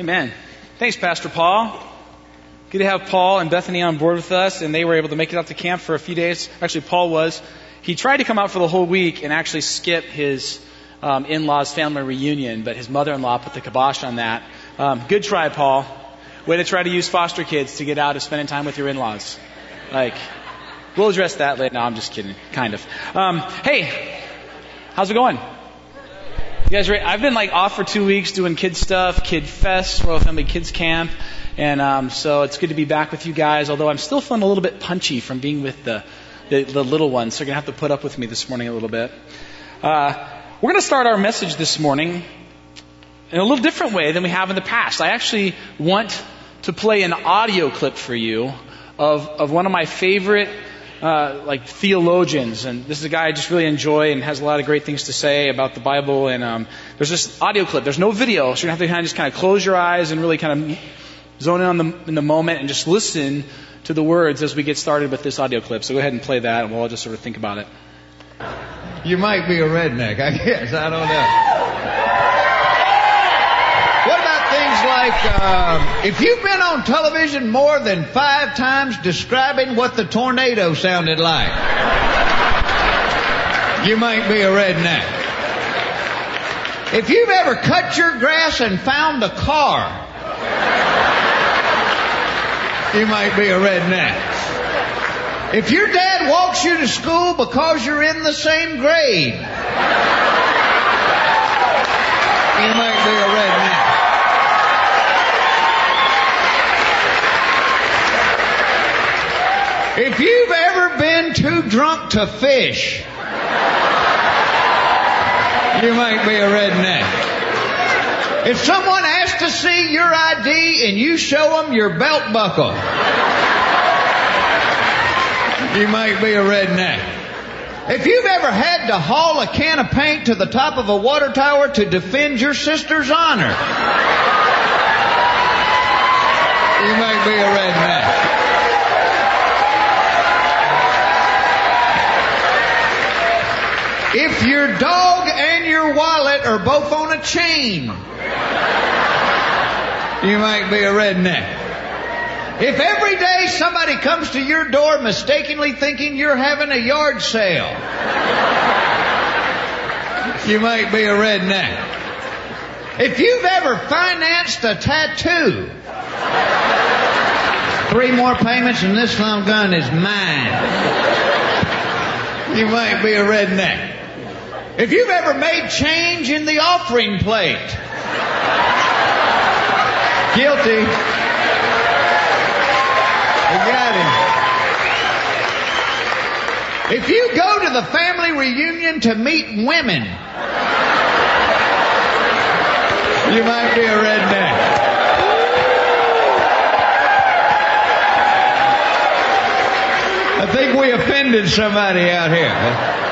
Amen. Thanks, Pastor Paul. Good to have Paul and Bethany on board with us, and they were able to make it out to camp for a few days. Actually, Paul was. He tried to come out for the whole week and actually skip his um, in-laws family reunion, but his mother-in-law put the kibosh on that. Um, good try, Paul. Way to try to use foster kids to get out of spending time with your in-laws. Like, we'll address that later. No, I'm just kidding. Kind of. Um, hey, how's it going? You guys ready? I've been like off for two weeks doing kid stuff, Kid Fest, Royal Family Kids Camp, and um, so it's good to be back with you guys. Although I'm still feeling a little bit punchy from being with the the, the little ones, so you're gonna have to put up with me this morning a little bit. Uh, we're gonna start our message this morning in a little different way than we have in the past. I actually want to play an audio clip for you of of one of my favorite uh, like theologians, and this is a guy I just really enjoy and has a lot of great things to say about the Bible. And um, there's this audio clip. There's no video, so you have to kind of just kind of close your eyes and really kind of zone in on the in the moment and just listen to the words as we get started with this audio clip. So go ahead and play that, and we'll all just sort of think about it. You might be a redneck, I guess. I don't know. Like um, if you've been on television more than five times describing what the tornado sounded like? You might be a redneck. If you've ever cut your grass and found a car, you might be a redneck. If your dad walks you to school because you're in the same grade, you might be a redneck. If you've ever been too drunk to fish, you might be a redneck. If someone asks to see your ID and you show them your belt buckle, you might be a redneck. If you've ever had to haul a can of paint to the top of a water tower to defend your sister's honor, you might be a redneck. If your dog and your wallet are both on a chain, you might be a redneck. If every day somebody comes to your door mistakenly thinking you're having a yard sale, you might be a redneck. If you've ever financed a tattoo, three more payments and this long gun is mine, you might be a redneck. If you've ever made change in the offering plate, guilty. You got him. If you go to the family reunion to meet women, you might be a redneck. I think we offended somebody out here.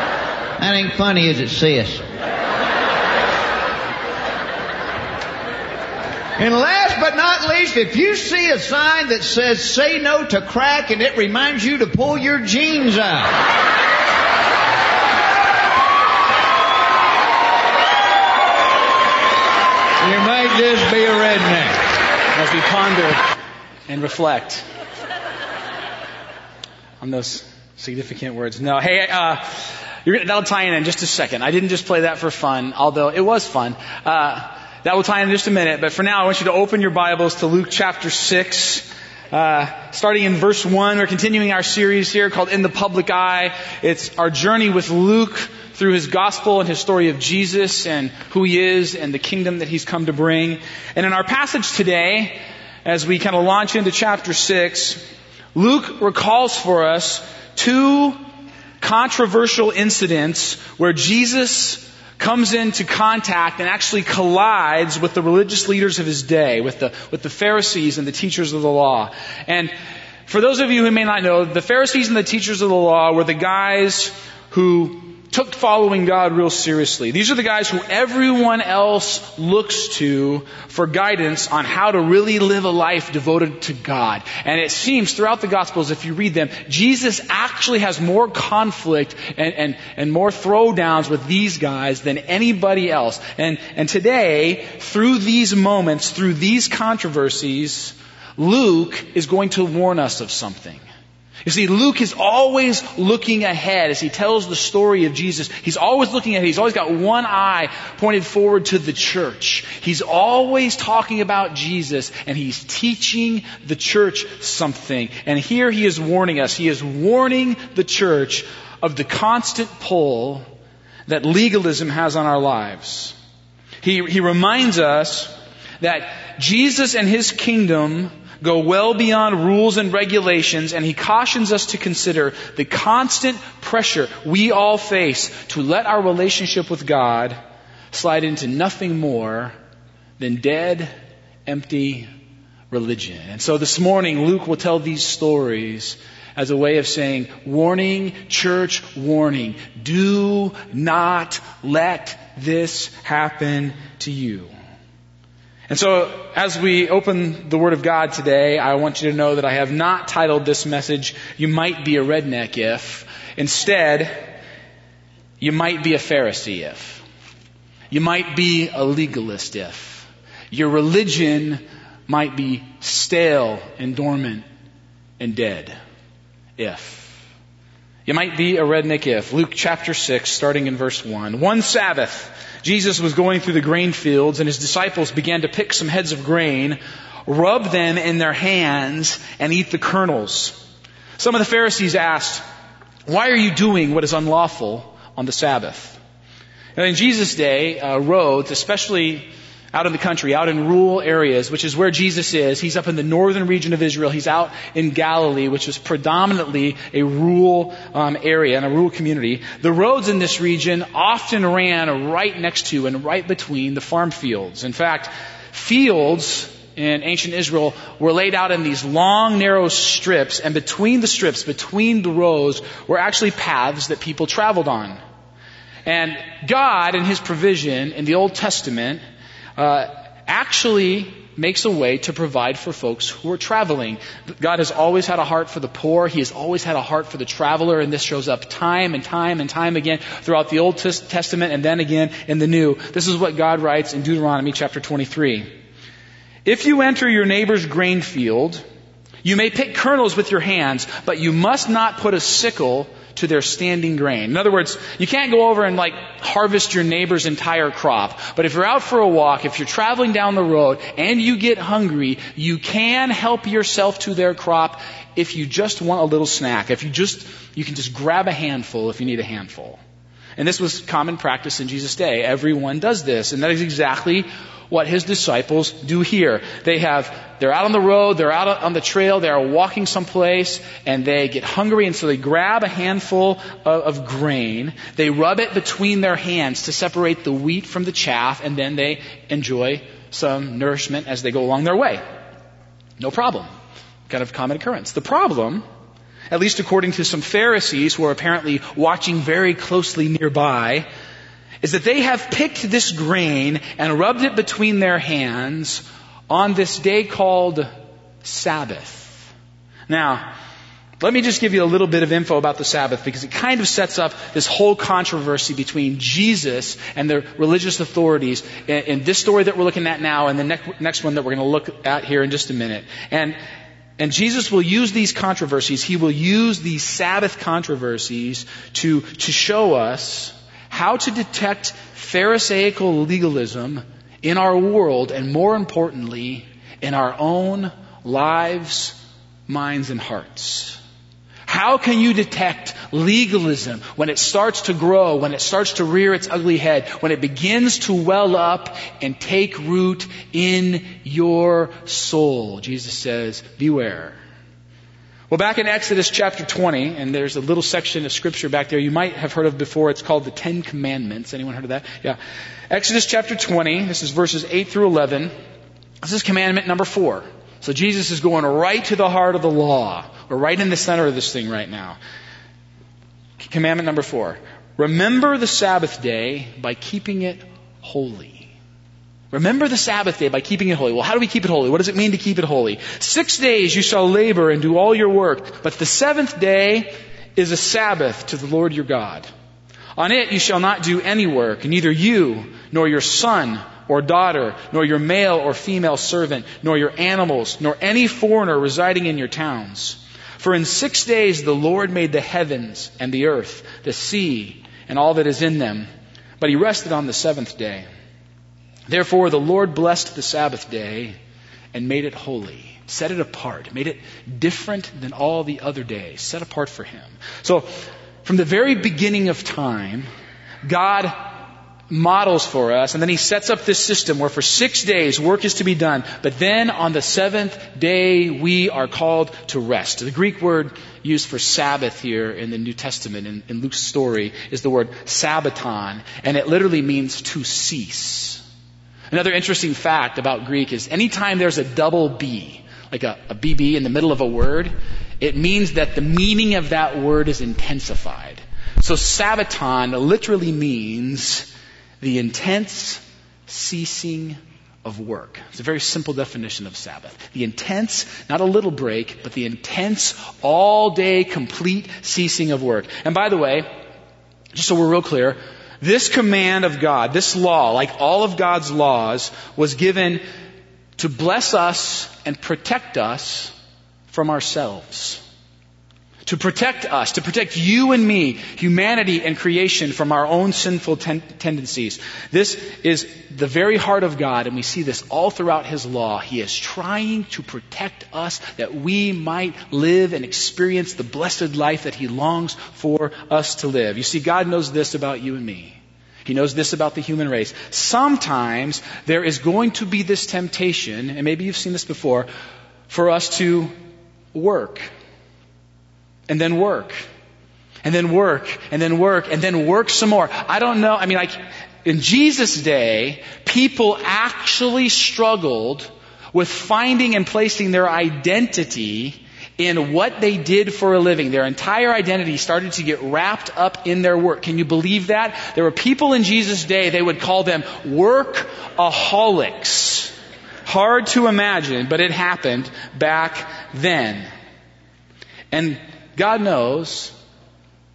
That ain't funny, is it, sis? And last but not least, if you see a sign that says say no to crack and it reminds you to pull your jeans out. You might just be a redneck. As we ponder and reflect on those significant words. No, hey, uh, you're, that'll tie in in just a second. I didn't just play that for fun, although it was fun. Uh, that will tie in in just a minute, but for now I want you to open your Bibles to Luke chapter 6. Uh, starting in verse 1, we're continuing our series here called In the Public Eye. It's our journey with Luke through his gospel and his story of Jesus and who he is and the kingdom that he's come to bring. And in our passage today, as we kind of launch into chapter 6, Luke recalls for us two controversial incidents where Jesus comes into contact and actually collides with the religious leaders of his day, with the, with the Pharisees and the teachers of the law. And for those of you who may not know, the Pharisees and the teachers of the law were the guys who took following God real seriously. These are the guys who everyone else looks to for guidance on how to really live a life devoted to God. And it seems throughout the Gospels, if you read them, Jesus actually has more conflict and, and, and more throwdowns with these guys than anybody else. And, and today, through these moments, through these controversies, Luke is going to warn us of something. You see, Luke is always looking ahead as he tells the story of Jesus. He's always looking ahead. He's always got one eye pointed forward to the church. He's always talking about Jesus and he's teaching the church something. And here he is warning us. He is warning the church of the constant pull that legalism has on our lives. He, he reminds us that Jesus and his kingdom go well beyond rules and regulations, and he cautions us to consider the constant pressure we all face to let our relationship with God slide into nothing more than dead, empty religion. And so this morning, Luke will tell these stories as a way of saying, warning, church, warning. Do not let this happen to you. And so, as we open the Word of God today, I want you to know that I have not titled this message, You Might Be a Redneck If. Instead, You Might Be a Pharisee If. You might be a legalist if. Your religion might be stale and dormant and dead if. You might be a redneck if. Luke chapter 6, starting in verse 1. One Sabbath, Jesus was going through the grain fields and his disciples began to pick some heads of grain, rub them in their hands, and eat the kernels. Some of the Pharisees asked, why are you doing what is unlawful on the Sabbath? Now, in Jesus' day, uh, roads, especially out in the country, out in rural areas, which is where Jesus is. He's up in the northern region of Israel. He's out in Galilee, which is predominantly a rural um, area and a rural community. The roads in this region often ran right next to and right between the farm fields. In fact, fields in ancient Israel were laid out in these long, narrow strips, and between the strips, between the rows, were actually paths that people traveled on. And God, in His provision in the Old Testament, uh, actually makes a way to provide for folks who are traveling. God has always had a heart for the poor. He has always had a heart for the traveler, and this shows up time and time and time again throughout the Old Testament and then again in the New. This is what God writes in Deuteronomy chapter 23. If you enter your neighbor's grain field, you may pick kernels with your hands, but you must not put a sickle to their standing grain. In other words, you can't go over and like harvest your neighbor's entire crop. But if you're out for a walk, if you're traveling down the road and you get hungry, you can help yourself to their crop if you just want a little snack. If you just, you can just grab a handful if you need a handful. And this was common practice in Jesus' day. Everyone does this. And that is exactly what his disciples do here. They have, they're out on the road, they're out on the trail, they are walking someplace, and they get hungry, and so they grab a handful of, of grain, they rub it between their hands to separate the wheat from the chaff, and then they enjoy some nourishment as they go along their way. No problem. Kind of common occurrence. The problem at least according to some Pharisees who are apparently watching very closely nearby, is that they have picked this grain and rubbed it between their hands on this day called Sabbath. Now, let me just give you a little bit of info about the Sabbath because it kind of sets up this whole controversy between Jesus and the religious authorities in, in this story that we're looking at now and the ne- next one that we're going to look at here in just a minute. And, and Jesus will use these controversies, he will use these Sabbath controversies to, to show us how to detect Pharisaical legalism in our world, and more importantly, in our own lives, minds, and hearts. How can you detect legalism when it starts to grow, when it starts to rear its ugly head, when it begins to well up and take root in your soul? Jesus says, beware. Well, back in Exodus chapter 20, and there's a little section of scripture back there you might have heard of before. It's called the Ten Commandments. Anyone heard of that? Yeah. Exodus chapter 20, this is verses 8 through 11. This is commandment number four. So Jesus is going right to the heart of the law. We're right in the center of this thing right now. Commandment number four. Remember the Sabbath day by keeping it holy. Remember the Sabbath day by keeping it holy. Well, how do we keep it holy? What does it mean to keep it holy? Six days you shall labor and do all your work, but the seventh day is a Sabbath to the Lord your God. On it you shall not do any work, neither you, nor your son or daughter, nor your male or female servant, nor your animals, nor any foreigner residing in your towns. For in six days the Lord made the heavens and the earth, the sea, and all that is in them. But he rested on the seventh day. Therefore the Lord blessed the Sabbath day and made it holy. Set it apart, made it different than all the other days, set apart for him. So, from the very beginning of time, God models for us, and then he sets up this system where for six days work is to be done, but then on the seventh day we are called to rest. The Greek word used for Sabbath here in the New Testament, in, in Luke's story, is the word sabbaton, and it literally means to cease. Another interesting fact about Greek is anytime there's a double B, like a, a BB in the middle of a word, it means that the meaning of that word is intensified. So sabbaton literally means the intense ceasing of work. It's a very simple definition of Sabbath. The intense, not a little break, but the intense, all day, complete ceasing of work. And by the way, just so we're real clear, this command of God, this law, like all of God's laws, was given to bless us and protect us from ourselves to protect us, to protect you and me, humanity and creation from our own sinful ten- tendencies. This is the very heart of God, and we see this all throughout His law. He is trying to protect us that we might live and experience the blessed life that He longs for us to live. You see, God knows this about you and me. He knows this about the human race. Sometimes there is going to be this temptation, and maybe you've seen this before, for us to work and then work and then work and then work and then work some more. I don't know. I mean, like in Jesus' day, people actually struggled with finding and placing their identity in what they did for a living. Their entire identity started to get wrapped up in their work. Can you believe that? There were people in Jesus' day, they would call them workaholics. Hard to imagine, but it happened back then. And God knows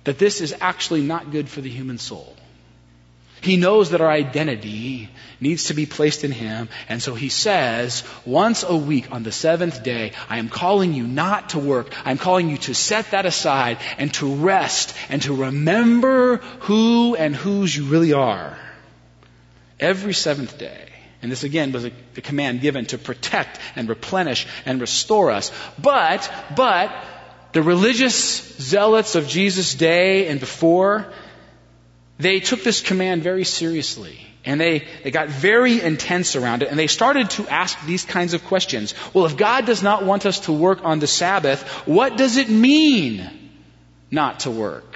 that this is actually not good for the human soul. He knows that our identity needs to be placed in Him, and so He says, once a week on the seventh day, I am calling you not to work. I'm calling you to set that aside and to rest and to remember who and whose you really are. Every seventh day. And this again was a, a command given to protect and replenish and restore us. But, but, the religious zealots of Jesus' day and before, they took this command very seriously. And they, they got very intense around it, and they started to ask these kinds of questions. Well, if God does not want us to work on the Sabbath, what does it mean not to work?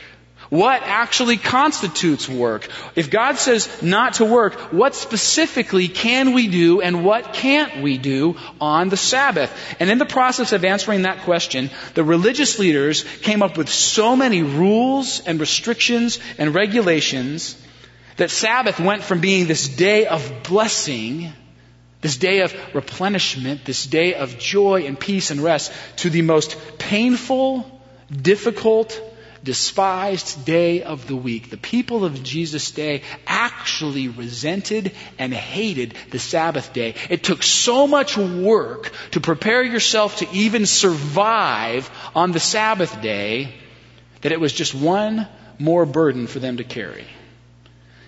What actually constitutes work? If God says not to work, what specifically can we do and what can't we do on the Sabbath? And in the process of answering that question, the religious leaders came up with so many rules and restrictions and regulations that Sabbath went from being this day of blessing this day of replenishment, this day of joy and peace and rest, to the most painful, difficult, despised day of the week. The people of Jesus' day actually resented and hated the Sabbath day. It took so much work to prepare yourself to even survive on the Sabbath day that it was just one more burden for them to carry.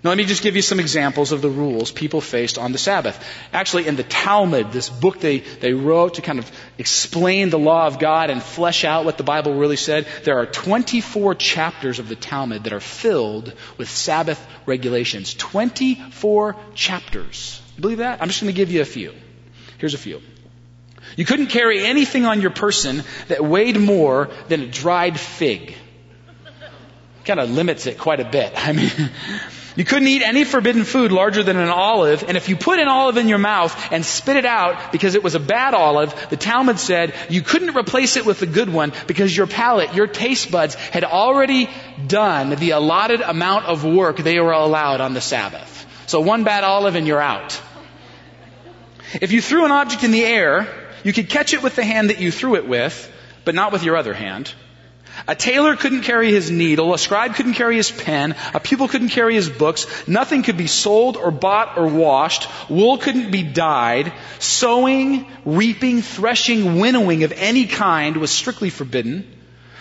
Now, let me just give you some examples of the rules people faced on the Sabbath. Actually, in the Talmud, this book they, they wrote to kind of explain the law of God and flesh out what the Bible really said, there are 24 chapters of the Talmud that are filled with Sabbath regulations. 24 chapters. You believe that? I'm just going to give you a few. Here's a few. You couldn't carry anything on your person that weighed more than a dried fig. Kind of limits it quite a bit. I mean, You couldn't eat any forbidden food larger than an olive, and if you put an olive in your mouth and spit it out because it was a bad olive, the Talmud said you couldn't replace it with a good one because your palate, your taste buds had already done the allotted amount of work they were allowed on the Sabbath. So one bad olive and you're out. If you threw an object in the air, you could catch it with the hand that you threw it with, but not with your other hand. A tailor couldn't carry his needle, a scribe couldn't carry his pen, a pupil couldn't carry his books, nothing could be sold or bought or washed, wool couldn't be dyed, sowing, reaping, threshing, winnowing of any kind was strictly forbidden.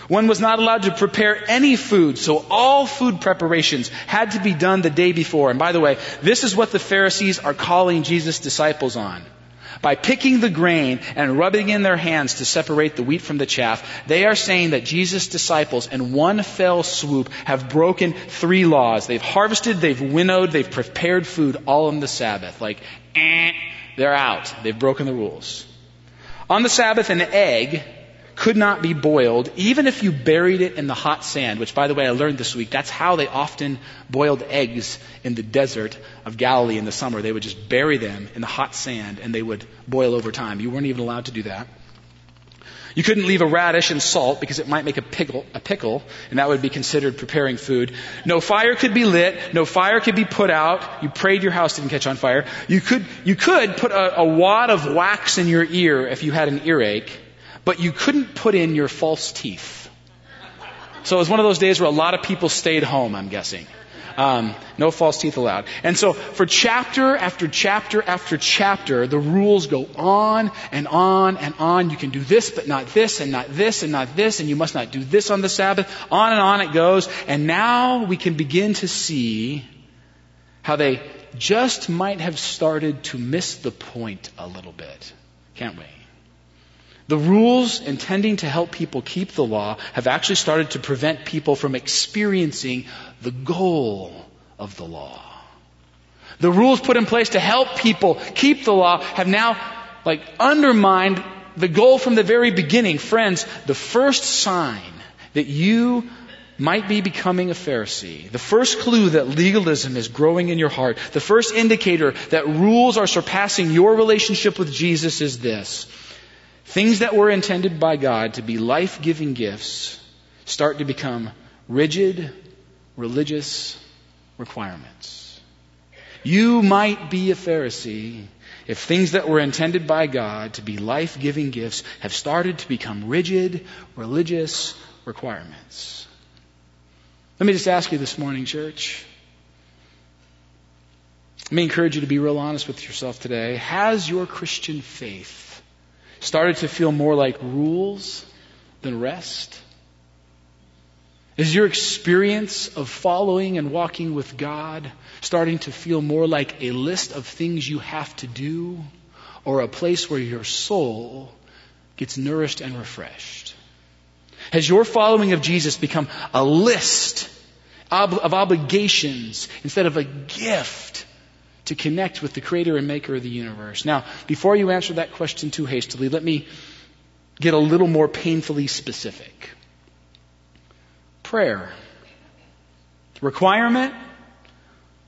One was not allowed to prepare any food, so all food preparations had to be done the day before. And by the way, this is what the Pharisees are calling Jesus' disciples on. By picking the grain and rubbing in their hands to separate the wheat from the chaff, they are saying that Jesus' disciples in one fell swoop have broken three laws. They've harvested, they've winnowed, they've prepared food all on the Sabbath. Like, eh, they're out. They've broken the rules. On the Sabbath, an egg could not be boiled, even if you buried it in the hot sand, which, by the way, I learned this week. That's how they often boiled eggs in the desert of Galilee in the summer. They would just bury them in the hot sand and they would boil over time. You weren't even allowed to do that. You couldn't leave a radish in salt because it might make a pickle, a pickle, and that would be considered preparing food. No fire could be lit. No fire could be put out. You prayed your house didn't catch on fire. You could, you could put a, a wad of wax in your ear if you had an earache but you couldn't put in your false teeth. So it was one of those days where a lot of people stayed home, I'm guessing. Um, no false teeth allowed. And so for chapter after chapter after chapter, the rules go on and on and on. You can do this, but not this, and not this, and not this, and you must not do this on the Sabbath. On and on it goes. And now we can begin to see how they just might have started to miss the point a little bit. Can't we? The rules intending to help people keep the law have actually started to prevent people from experiencing the goal of the law. The rules put in place to help people keep the law have now like undermined the goal from the very beginning. Friends, the first sign that you might be becoming a Pharisee, the first clue that legalism is growing in your heart, the first indicator that rules are surpassing your relationship with Jesus is this. Things that were intended by God to be life giving gifts start to become rigid religious requirements. You might be a Pharisee if things that were intended by God to be life giving gifts have started to become rigid religious requirements. Let me just ask you this morning, church. Let me encourage you to be real honest with yourself today. Has your Christian faith started to feel more like rules than rest? Is your experience of following and walking with God starting to feel more like a list of things you have to do or a place where your soul gets nourished and refreshed? Has your following of Jesus become a list of obligations instead of a gift to connect with the creator and maker of the universe. Now, before you answer that question too hastily, let me get a little more painfully specific. Prayer. Requirement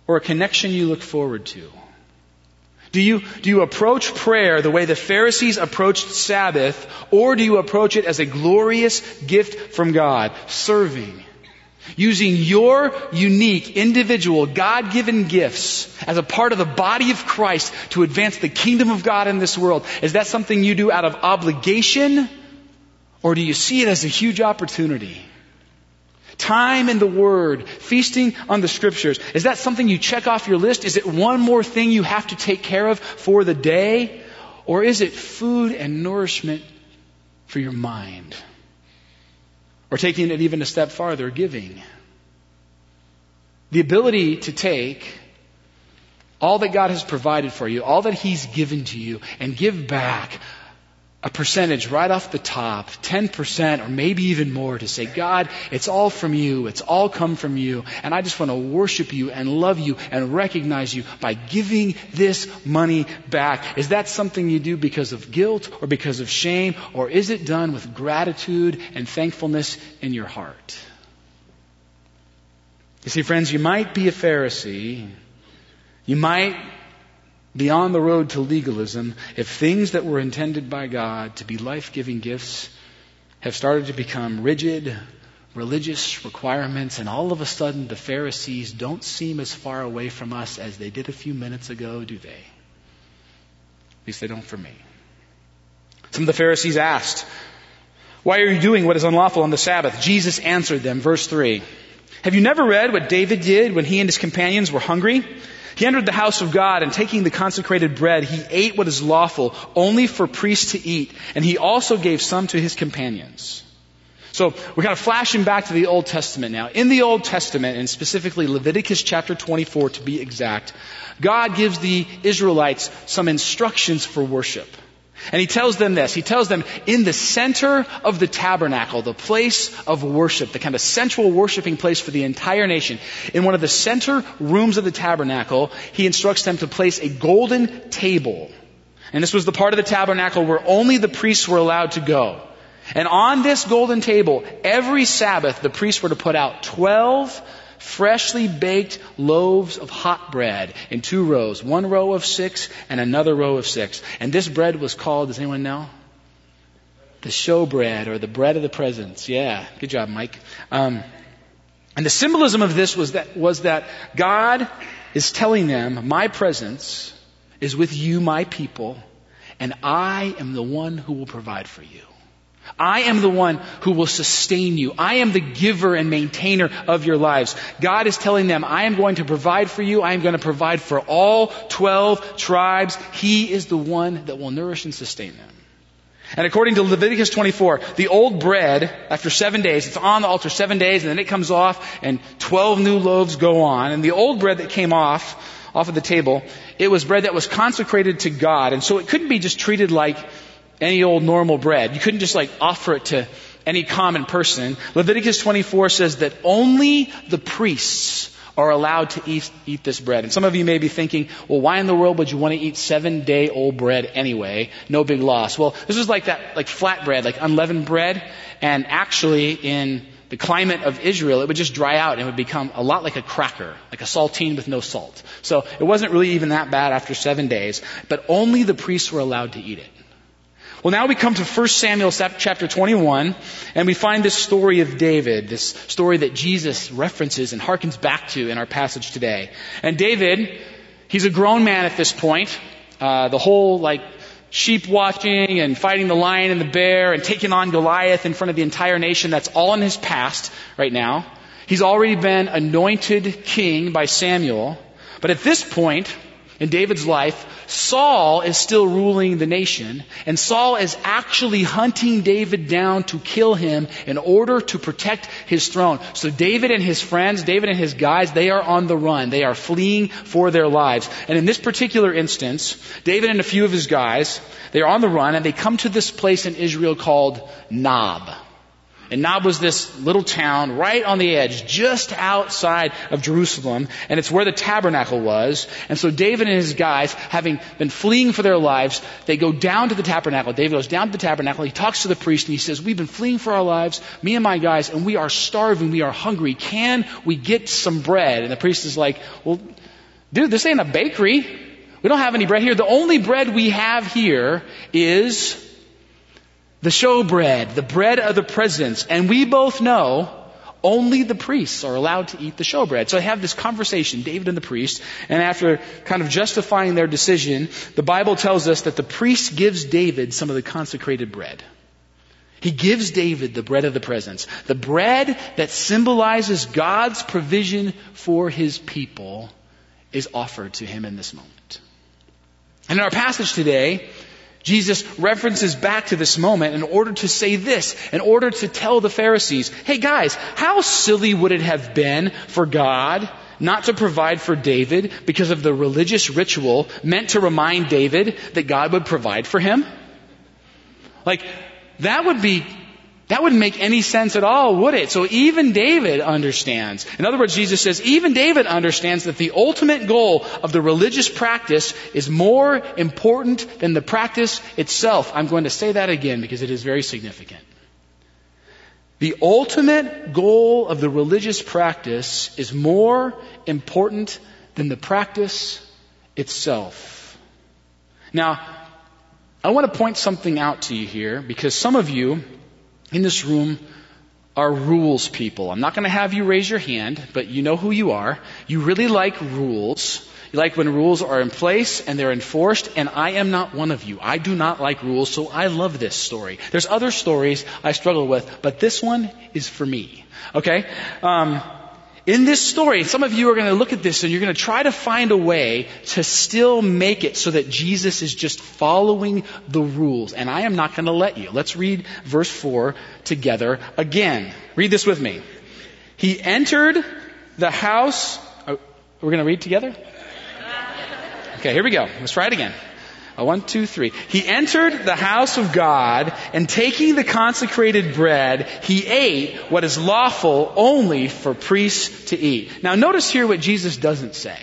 or a connection you look forward to? Do you, do you approach prayer the way the Pharisees approached Sabbath, or do you approach it as a glorious gift from God, serving, Using your unique, individual, God given gifts as a part of the body of Christ to advance the kingdom of God in this world. Is that something you do out of obligation? Or do you see it as a huge opportunity? Time in the Word, feasting on the Scriptures. Is that something you check off your list? Is it one more thing you have to take care of for the day? Or is it food and nourishment for your mind? Or taking it even a step farther, giving. The ability to take all that God has provided for you, all that He's given to you, and give back a percentage right off the top, 10% or maybe even more to say, God, it's all from you. It's all come from you. And I just want to worship you and love you and recognize you by giving this money back. Is that something you do because of guilt or because of shame? Or is it done with gratitude and thankfulness in your heart? You see, friends, you might be a Pharisee. You might be on the road to legalism if things that were intended by God to be life giving gifts have started to become rigid, religious requirements, and all of a sudden the Pharisees don't seem as far away from us as they did a few minutes ago, do they? At least they don't for me. Some of the Pharisees asked, Why are you doing what is unlawful on the Sabbath? Jesus answered them, verse 3. Have you never read what David did when he and his companions were hungry? He entered the house of God and taking the consecrated bread, he ate what is lawful only for priests to eat, and he also gave some to his companions. So we're kind of flashing back to the Old Testament now. In the Old Testament, and specifically Leviticus chapter 24 to be exact, God gives the Israelites some instructions for worship. And he tells them this. He tells them in the center of the tabernacle, the place of worship, the kind of central worshiping place for the entire nation, in one of the center rooms of the tabernacle, he instructs them to place a golden table. And this was the part of the tabernacle where only the priests were allowed to go. And on this golden table, every Sabbath, the priests were to put out 12 freshly baked loaves of hot bread in two rows, one row of six and another row of six. And this bread was called, does anyone know? The show bread or the bread of the presence. Yeah, good job, Mike. Um, and the symbolism of this was that, was that God is telling them, my presence is with you, my people, and I am the one who will provide for you. I am the one who will sustain you. I am the giver and maintainer of your lives. God is telling them, I am going to provide for you. I am going to provide for all 12 tribes. He is the one that will nourish and sustain them. And according to Leviticus 24, the old bread, after seven days, it's on the altar seven days, and then it comes off, and 12 new loaves go on. And the old bread that came off, off of the table, it was bread that was consecrated to God. And so it couldn't be just treated like any old normal bread. You couldn't just like offer it to any common person. Leviticus 24 says that only the priests are allowed to eat, eat this bread. And some of you may be thinking, well, why in the world would you want to eat seven day old bread anyway? No big loss. Well, this is like that, like flat bread, like unleavened bread. And actually in the climate of Israel, it would just dry out and it would become a lot like a cracker, like a saltine with no salt. So it wasn't really even that bad after seven days, but only the priests were allowed to eat it. Well, now we come to 1 Samuel chapter 21, and we find this story of David, this story that Jesus references and harkens back to in our passage today. And David, he's a grown man at this point. Uh, the whole, like, sheep watching and fighting the lion and the bear and taking on Goliath in front of the entire nation, that's all in his past right now. He's already been anointed king by Samuel. But at this point, in David's life, Saul is still ruling the nation, and Saul is actually hunting David down to kill him in order to protect his throne. So David and his friends, David and his guys, they are on the run. They are fleeing for their lives. And in this particular instance, David and a few of his guys, they are on the run, and they come to this place in Israel called Nob. And Nob was this little town right on the edge, just outside of Jerusalem, and it's where the tabernacle was. And so David and his guys, having been fleeing for their lives, they go down to the tabernacle. David goes down to the tabernacle, he talks to the priest, and he says, We've been fleeing for our lives, me and my guys, and we are starving, we are hungry. Can we get some bread? And the priest is like, Well, dude, this ain't a bakery. We don't have any bread here. The only bread we have here is the showbread, the bread of the presence. And we both know only the priests are allowed to eat the showbread. So I have this conversation, David and the priest, and after kind of justifying their decision, the Bible tells us that the priest gives David some of the consecrated bread. He gives David the bread of the presence, the bread that symbolizes God's provision for his people is offered to him in this moment. And in our passage today, Jesus references back to this moment in order to say this, in order to tell the Pharisees, hey guys, how silly would it have been for God not to provide for David because of the religious ritual meant to remind David that God would provide for him? Like, that would be that wouldn't make any sense at all, would it? So even David understands. In other words, Jesus says, even David understands that the ultimate goal of the religious practice is more important than the practice itself. I'm going to say that again because it is very significant. The ultimate goal of the religious practice is more important than the practice itself. Now, I want to point something out to you here because some of you in this room are rules people. I'm not going to have you raise your hand, but you know who you are. You really like rules. You like when rules are in place and they're enforced, and I am not one of you. I do not like rules, so I love this story. There's other stories I struggle with, but this one is for me. Okay? Um, in this story, some of you are going to look at this and you're going to try to find a way to still make it so that Jesus is just following the rules. And I am not going to let you. Let's read verse 4 together again. Read this with me. He entered the house. Oh, we're going to read together? Okay, here we go. Let's try it again. One, two, three. He entered the house of God, and taking the consecrated bread, he ate what is lawful only for priests to eat. Now notice here what Jesus doesn't say.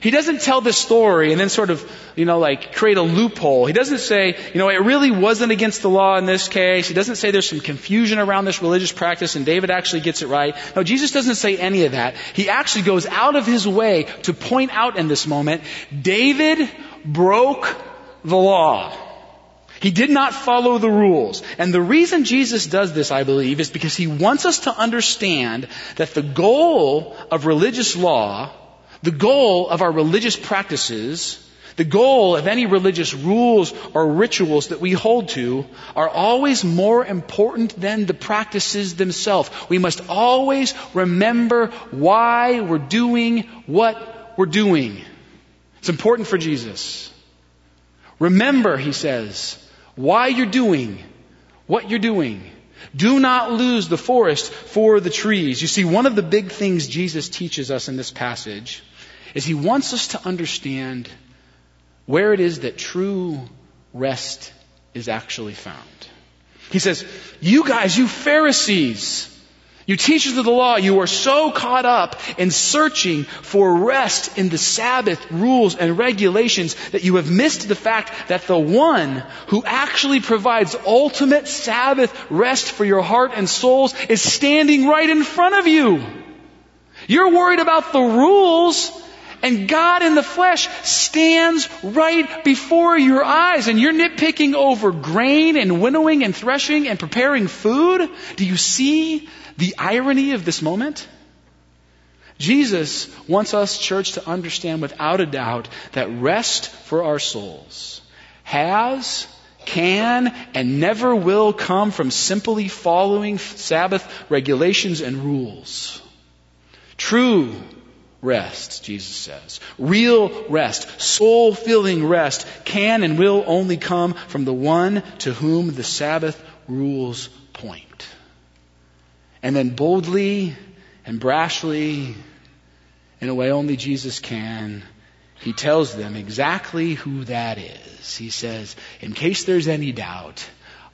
He doesn't tell this story and then sort of, you know, like create a loophole. He doesn't say, you know, it really wasn't against the law in this case. He doesn't say there's some confusion around this religious practice and David actually gets it right. No, Jesus doesn't say any of that. He actually goes out of his way to point out in this moment, David broke the law. He did not follow the rules. And the reason Jesus does this, I believe, is because he wants us to understand that the goal of religious law, the goal of our religious practices, the goal of any religious rules or rituals that we hold to are always more important than the practices themselves. We must always remember why we're doing what we're doing. It's important for Jesus. Remember, he says, why you're doing what you're doing. Do not lose the forest for the trees. You see, one of the big things Jesus teaches us in this passage is he wants us to understand where it is that true rest is actually found. He says, You guys, you Pharisees, you teachers of the law, you are so caught up in searching for rest in the Sabbath rules and regulations that you have missed the fact that the one who actually provides ultimate Sabbath rest for your heart and souls is standing right in front of you. You're worried about the rules and God in the flesh stands right before your eyes and you're nitpicking over grain and winnowing and threshing and preparing food. Do you see the irony of this moment? Jesus wants us, church, to understand without a doubt that rest for our souls has, can, and never will come from simply following Sabbath regulations and rules. True rest, Jesus says. Real rest, soul filling rest can and will only come from the one to whom the Sabbath rules point. And then boldly and brashly, in a way only Jesus can, he tells them exactly who that is. He says, in case there's any doubt,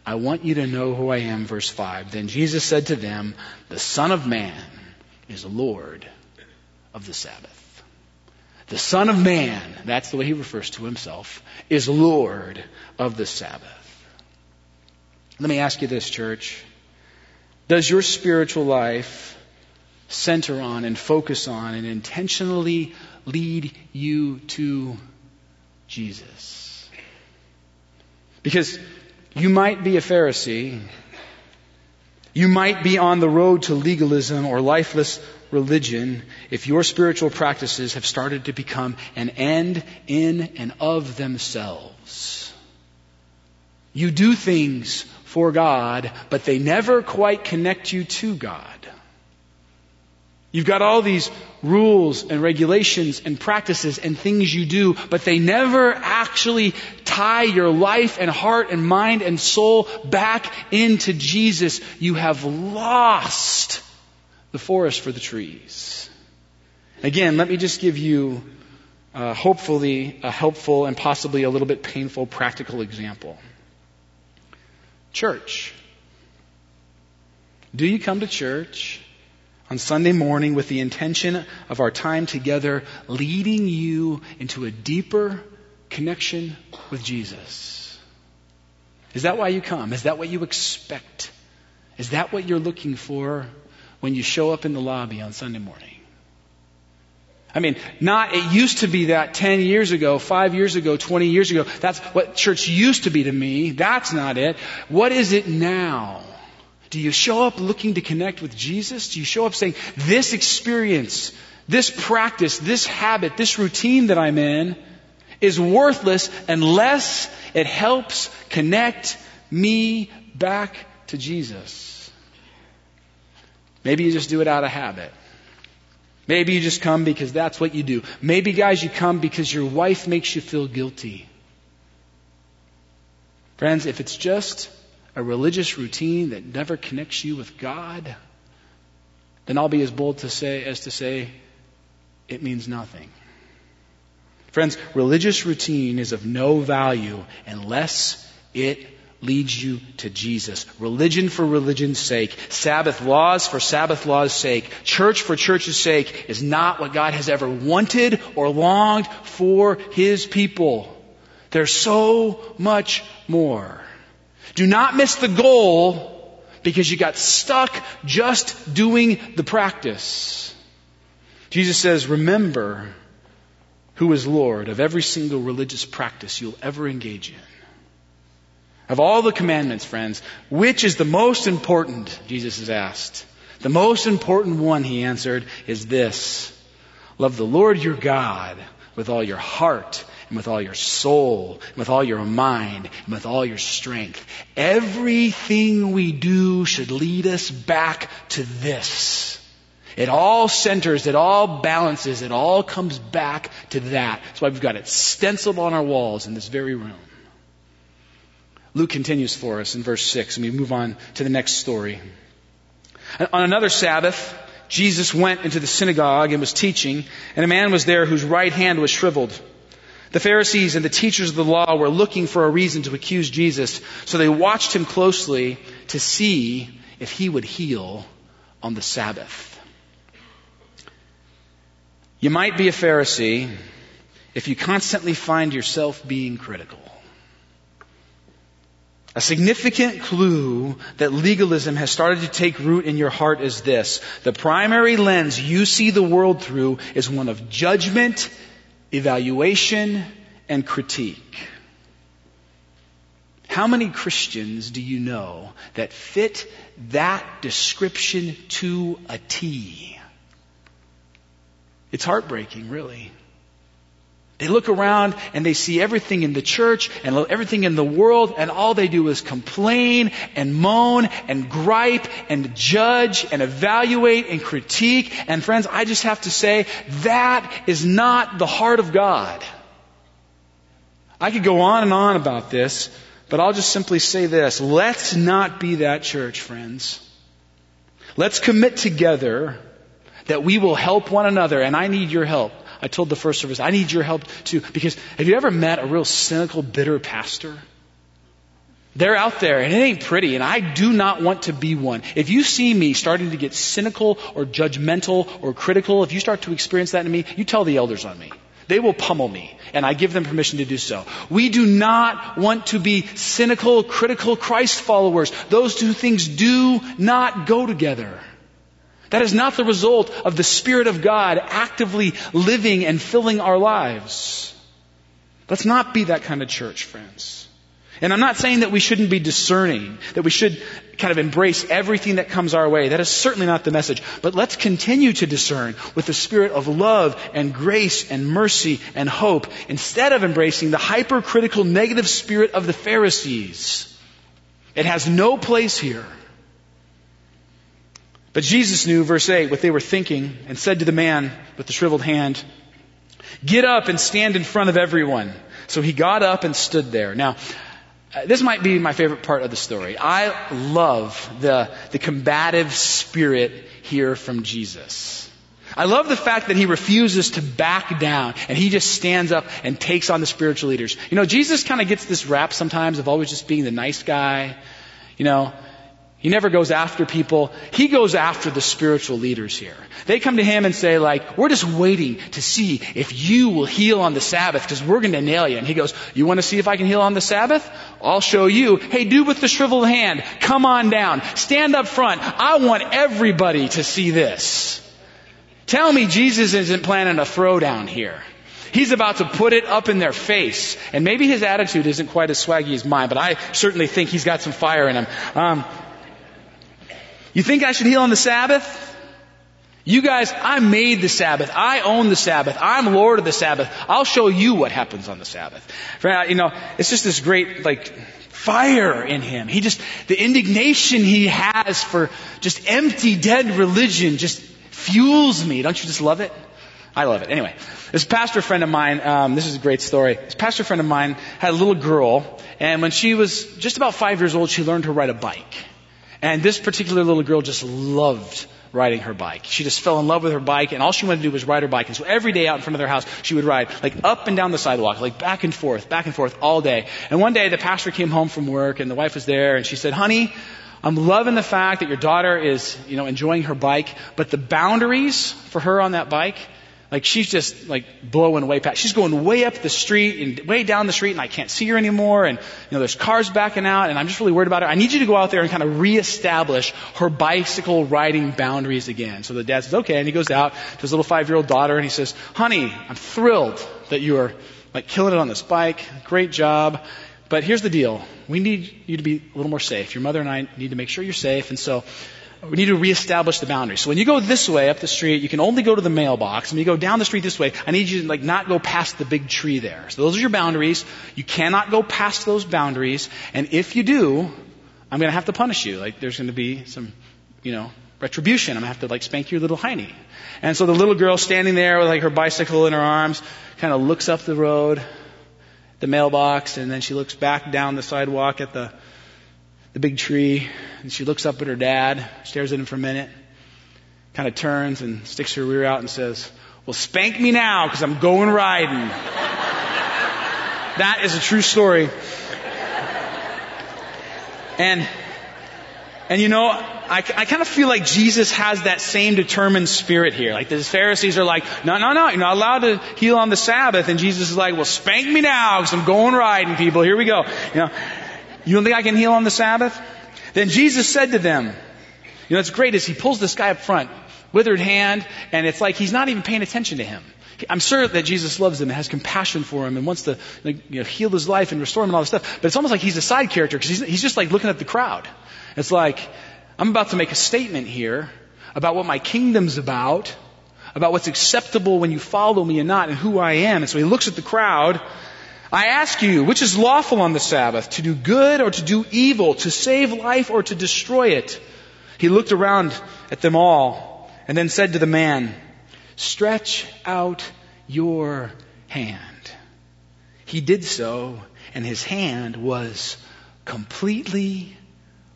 I want you to know who I am, verse 5. Then Jesus said to them, the Son of Man is Lord of the Sabbath. The Son of Man, that's the way he refers to himself, is Lord of the Sabbath. Let me ask you this, church. Does your spiritual life center on and focus on and intentionally lead you to Jesus? Because you might be a Pharisee. You might be on the road to legalism or lifeless religion if your spiritual practices have started to become an end in and of themselves. You do things for God, but they never quite connect you to God. You've got all these rules and regulations and practices and things you do, but they never actually tie your life and heart and mind and soul back into Jesus. You have lost the forest for the trees. Again, let me just give you, uh, hopefully, a helpful and possibly a little bit painful practical example. Church. Do you come to church on Sunday morning with the intention of our time together leading you into a deeper connection with Jesus? Is that why you come? Is that what you expect? Is that what you're looking for when you show up in the lobby on Sunday morning? I mean, not, it used to be that 10 years ago, 5 years ago, 20 years ago. That's what church used to be to me. That's not it. What is it now? Do you show up looking to connect with Jesus? Do you show up saying, this experience, this practice, this habit, this routine that I'm in is worthless unless it helps connect me back to Jesus? Maybe you just do it out of habit. Maybe you just come because that's what you do. Maybe, guys, you come because your wife makes you feel guilty. Friends, if it's just a religious routine that never connects you with God, then I'll be as bold to say as to say it means nothing. Friends, religious routine is of no value unless it leads you to Jesus. Religion for religion's sake, Sabbath laws for Sabbath law's sake, church for church's sake is not what God has ever wanted or longed for His people. There's so much more. Do not miss the goal because you got stuck just doing the practice. Jesus says, remember who is Lord of every single religious practice you'll ever engage in. Of all the commandments, friends, which is the most important? Jesus is asked. The most important one, he answered, is this. Love the Lord your God with all your heart and with all your soul and with all your mind and with all your strength. Everything we do should lead us back to this. It all centers, it all balances, it all comes back to that. That's why we've got it stenciled on our walls in this very room. Luke continues for us in verse 6, and we move on to the next story. On another Sabbath, Jesus went into the synagogue and was teaching, and a man was there whose right hand was shriveled. The Pharisees and the teachers of the law were looking for a reason to accuse Jesus, so they watched him closely to see if he would heal on the Sabbath. You might be a Pharisee if you constantly find yourself being critical. A significant clue that legalism has started to take root in your heart is this. The primary lens you see the world through is one of judgment, evaluation, and critique. How many Christians do you know that fit that description to a T? It's heartbreaking, really. They look around and they see everything in the church and everything in the world, and all they do is complain and moan and gripe and judge and evaluate and critique. And friends, I just have to say, that is not the heart of God. I could go on and on about this, but I'll just simply say this. Let's not be that church, friends. Let's commit together that we will help one another, and I need your help. I told the first service, I need your help too. Because have you ever met a real cynical, bitter pastor? They're out there and it ain't pretty and I do not want to be one. If you see me starting to get cynical or judgmental or critical, if you start to experience that in me, you tell the elders on me. They will pummel me, and I give them permission to do so. We do not want to be cynical, critical Christ followers. Those two things do not go together. That is not the result of the Spirit of God actively living and filling our lives. Let's not be that kind of church, friends. And I'm not saying that we shouldn't be discerning, that we should kind of embrace everything that comes our way. That is certainly not the message. But let's continue to discern with the spirit of love and grace and mercy and hope instead of embracing the hypercritical negative spirit of the Pharisees. It has no place here. But Jesus knew, verse 8, what they were thinking and said to the man with the shriveled hand, Get up and stand in front of everyone. So he got up and stood there. Now, uh, this might be my favorite part of the story. I love the, the combative spirit here from Jesus. I love the fact that he refuses to back down and he just stands up and takes on the spiritual leaders. You know, Jesus kind of gets this rap sometimes of always just being the nice guy. You know, He never goes after people. He goes after the spiritual leaders here. They come to him and say like, we're just waiting to see if you will heal on the Sabbath because we're going to nail you. And he goes, you want to see if I can heal on the Sabbath? I'll show you. Hey, dude with the shriveled hand, come on down. Stand up front. I want everybody to see this. Tell me Jesus isn't planning a throwdown here. He's about to put it up in their face. And maybe his attitude isn't quite as swaggy as mine, but I certainly think he's got some fire in him. Um, you think I should heal on the Sabbath? You guys, I made the Sabbath. I own the Sabbath. I'm Lord of the Sabbath. I'll show you what happens on the Sabbath. You know, it's just this great, like, fire in him. He just, the indignation he has for just empty, dead religion just fuels me. Don't you just love it? I love it. Anyway, this pastor friend of mine, um, this is a great story. This pastor friend of mine had a little girl, and when she was just about five years old, she learned to ride a bike. And this particular little girl just loved riding her bike. She just fell in love with her bike, and all she wanted to do was ride her bike. And so every day out in front of their house, she would ride like up and down the sidewalk, like back and forth, back and forth all day. And one day the pastor came home from work, and the wife was there, and she said, "Honey, I'm loving the fact that your daughter is, you know, enjoying her bike, but the boundaries for her on that bike like she's just like blowing way past. She's going way up the street and way down the street and I can't see her anymore and you know there's cars backing out and I'm just really worried about her. I need you to go out there and kind of reestablish her bicycle riding boundaries again. So the dad says, okay, and he goes out to his little five-year-old daughter and he says, honey, I'm thrilled that you are like killing it on this bike. Great job. But here's the deal. We need you to be a little more safe. Your mother and I need to make sure you're safe. And so we need to reestablish the boundaries. So when you go this way up the street, you can only go to the mailbox. When you go down the street this way, I need you to like not go past the big tree there. So those are your boundaries. You cannot go past those boundaries. And if you do, I'm going to have to punish you. Like there's going to be some, you know, retribution. I'm going to have to like spank your little hiney. And so the little girl standing there with like her bicycle in her arms kind of looks up the road, the mailbox, and then she looks back down the sidewalk at the the big tree, and she looks up at her dad, stares at him for a minute, kind of turns and sticks her rear out and says, Well, spank me now because I'm going riding. that is a true story. And, and you know, I, I kind of feel like Jesus has that same determined spirit here. Like the Pharisees are like, no, no, no, you're not allowed to heal on the Sabbath. And Jesus is like, well, spank me now because I'm going riding, people. Here we go. You know, you don't think I can heal on the Sabbath? Then Jesus said to them, you know, it's great is he pulls this guy up front, withered hand, and it's like he's not even paying attention to him. I'm sure that Jesus loves him and has compassion for him and wants to you know, heal his life and restore him and all this stuff. But it's almost like he's a side character because he's, he's just like looking at the crowd. It's like, I'm about to make a statement here about what my kingdom's about, about what's acceptable when you follow me and not, and who I am. And so he looks at the crowd I ask you, which is lawful on the Sabbath, to do good or to do evil, to save life or to destroy it? He looked around at them all and then said to the man, Stretch out your hand. He did so, and his hand was completely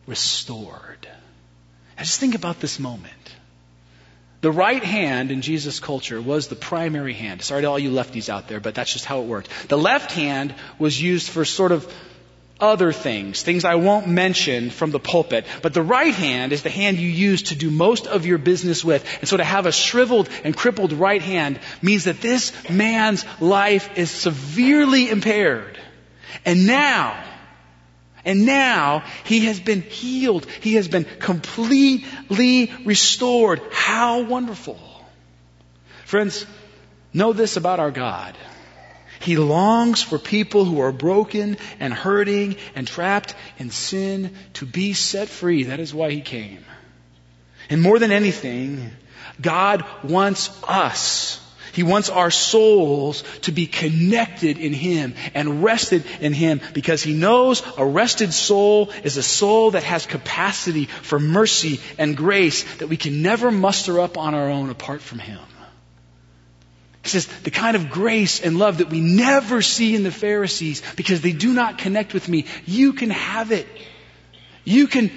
restored. Now just think about this moment. The right hand in Jesus' culture was the primary hand. Sorry to all you lefties out there, but that's just how it worked. The left hand was used for sort of other things, things I won't mention from the pulpit. But the right hand is the hand you use to do most of your business with. And so to have a shriveled and crippled right hand means that this man's life is severely impaired. And now, and now he has been healed. He has been completely restored. How wonderful. Friends, know this about our God. He longs for people who are broken and hurting and trapped in sin to be set free. That is why he came. And more than anything, God wants us he wants our souls to be connected in Him and rested in Him because He knows a rested soul is a soul that has capacity for mercy and grace that we can never muster up on our own apart from Him. He says, the kind of grace and love that we never see in the Pharisees because they do not connect with me, you can have it. You can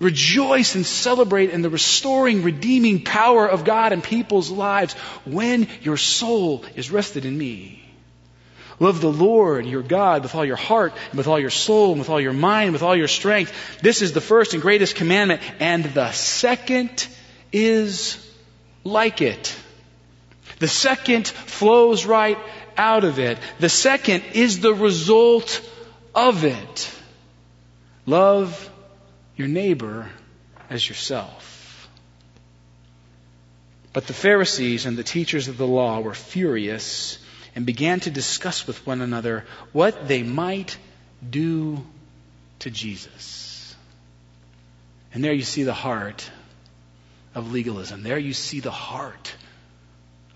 rejoice and celebrate in the restoring, redeeming power of God in people's lives when your soul is rested in me. Love the Lord your God with all your heart, and with all your soul, and with all your mind, and with all your strength. This is the first and greatest commandment. And the second is like it. The second flows right out of it. The second is the result of it. Love your neighbor as yourself. But the Pharisees and the teachers of the law were furious and began to discuss with one another what they might do to Jesus. And there you see the heart of legalism. There you see the heart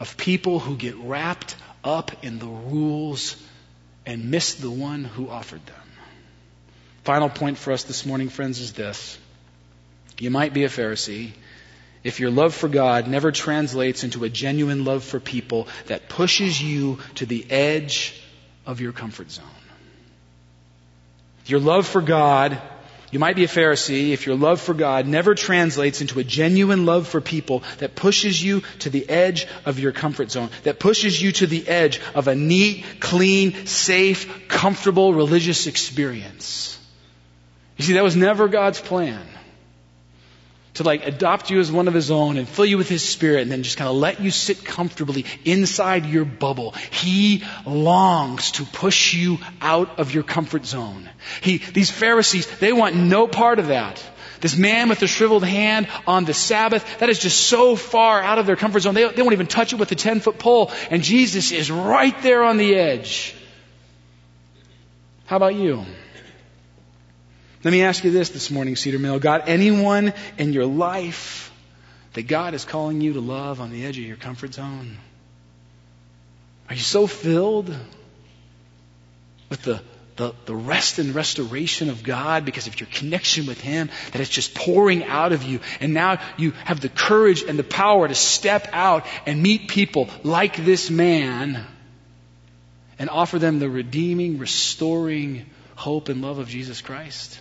of people who get wrapped up in the rules and miss the one who offered them. Final point for us this morning, friends, is this. You might be a Pharisee if your love for God never translates into a genuine love for people that pushes you to the edge of your comfort zone. Your love for God, you might be a Pharisee if your love for God never translates into a genuine love for people that pushes you to the edge of your comfort zone, that pushes you to the edge of a neat, clean, safe, comfortable religious experience. You see, that was never God's plan to like adopt you as one of his own and fill you with his spirit and then just kind of let you sit comfortably inside your bubble. He longs to push you out of your comfort zone. He, these Pharisees, they want no part of that. This man with the shriveled hand on the Sabbath, that is just so far out of their comfort zone. They, they won't even touch it with a 10 foot pole. And Jesus is right there on the edge. How about you? Let me ask you this this morning, Cedar Mill. God, anyone in your life that God is calling you to love on the edge of your comfort zone? Are you so filled with the, the, the rest and restoration of God because of your connection with Him that it's just pouring out of you? And now you have the courage and the power to step out and meet people like this man and offer them the redeeming, restoring hope and love of Jesus Christ?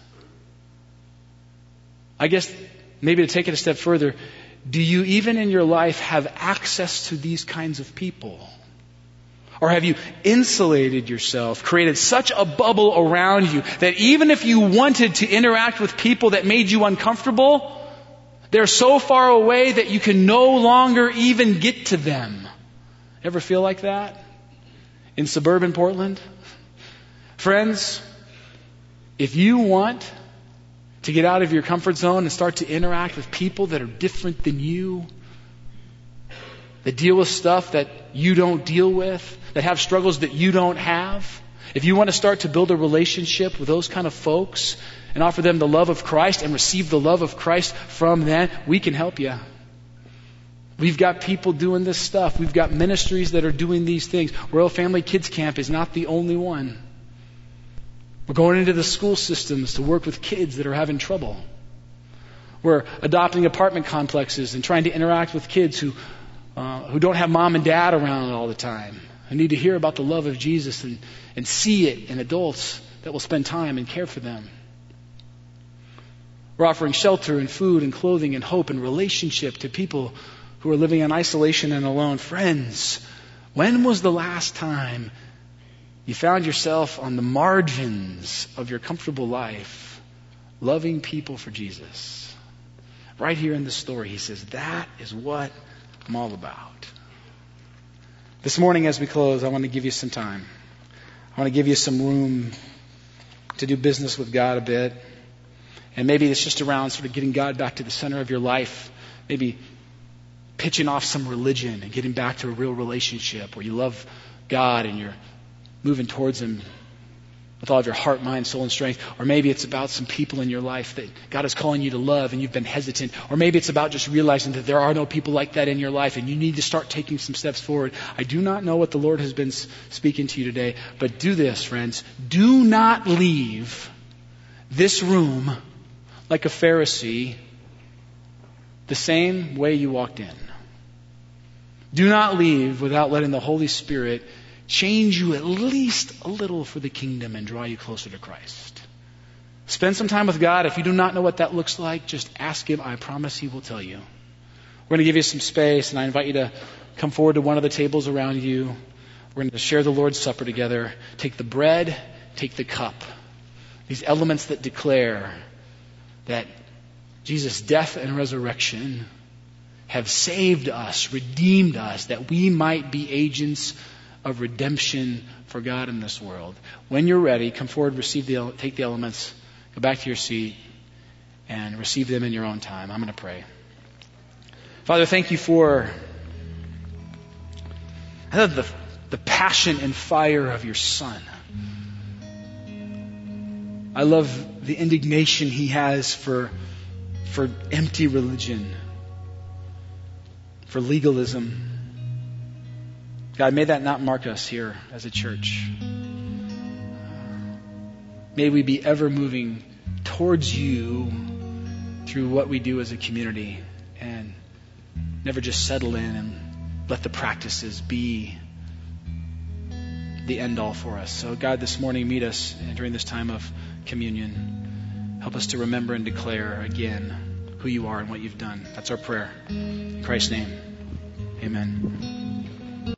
I guess maybe to take it a step further, do you even in your life have access to these kinds of people? Or have you insulated yourself, created such a bubble around you that even if you wanted to interact with people that made you uncomfortable, they're so far away that you can no longer even get to them? Ever feel like that? In suburban Portland? Friends, if you want to get out of your comfort zone and start to interact with people that are different than you, that deal with stuff that you don't deal with, that have struggles that you don't have. If you want to start to build a relationship with those kind of folks and offer them the love of Christ and receive the love of Christ from them, we can help you. We've got people doing this stuff. We've got ministries that are doing these things. Royal Family Kids Camp is not the only one. We're going into the school systems to work with kids that are having trouble. We're adopting apartment complexes and trying to interact with kids who, uh, who don't have mom and dad around all the time, who need to hear about the love of Jesus and, and see it in adults that will spend time and care for them. We're offering shelter and food and clothing and hope and relationship to people who are living in isolation and alone. Friends, when was the last time you found yourself on the margins of your comfortable life, loving people for Jesus. Right here in the story, he says, That is what I'm all about. This morning, as we close, I want to give you some time. I want to give you some room to do business with God a bit. And maybe it's just around sort of getting God back to the center of your life. Maybe pitching off some religion and getting back to a real relationship where you love God and you're moving towards Him with all of your heart, mind, soul, and strength. Or maybe it's about some people in your life that God is calling you to love and you've been hesitant. Or maybe it's about just realizing that there are no people like that in your life and you need to start taking some steps forward. I do not know what the Lord has been speaking to you today, but do this, friends. Do not leave this room like a Pharisee the same way you walked in. Do not leave without letting the Holy Spirit change you at least a little for the kingdom and draw you closer to Christ. Spend some time with God. If you do not know what that looks like, just ask Him. I promise He will tell you. We're going to give you some space, and I invite you to come forward to one of the tables around you. We're going to share the Lord's Supper together. Take the bread, take the cup. These elements that declare that Jesus' death and resurrection have saved us, redeemed us, that we might be agents of redemption for God in this world. When you're ready, come forward, receive the, take the elements, go back to your seat, and receive them in your own time. I'm going to pray. Father, thank you for the, the passion and fire of your Son. I love the indignation he has for, for empty religion, for legalism. God, may that not mark us here as a church. May we be ever moving towards you through what we do as a community and never just settle in and let the practices be the end all for us. So, God, this morning, meet us during this time of communion. Help us to remember and declare again who you are and what you've done. That's our prayer. In Christ's name, amen.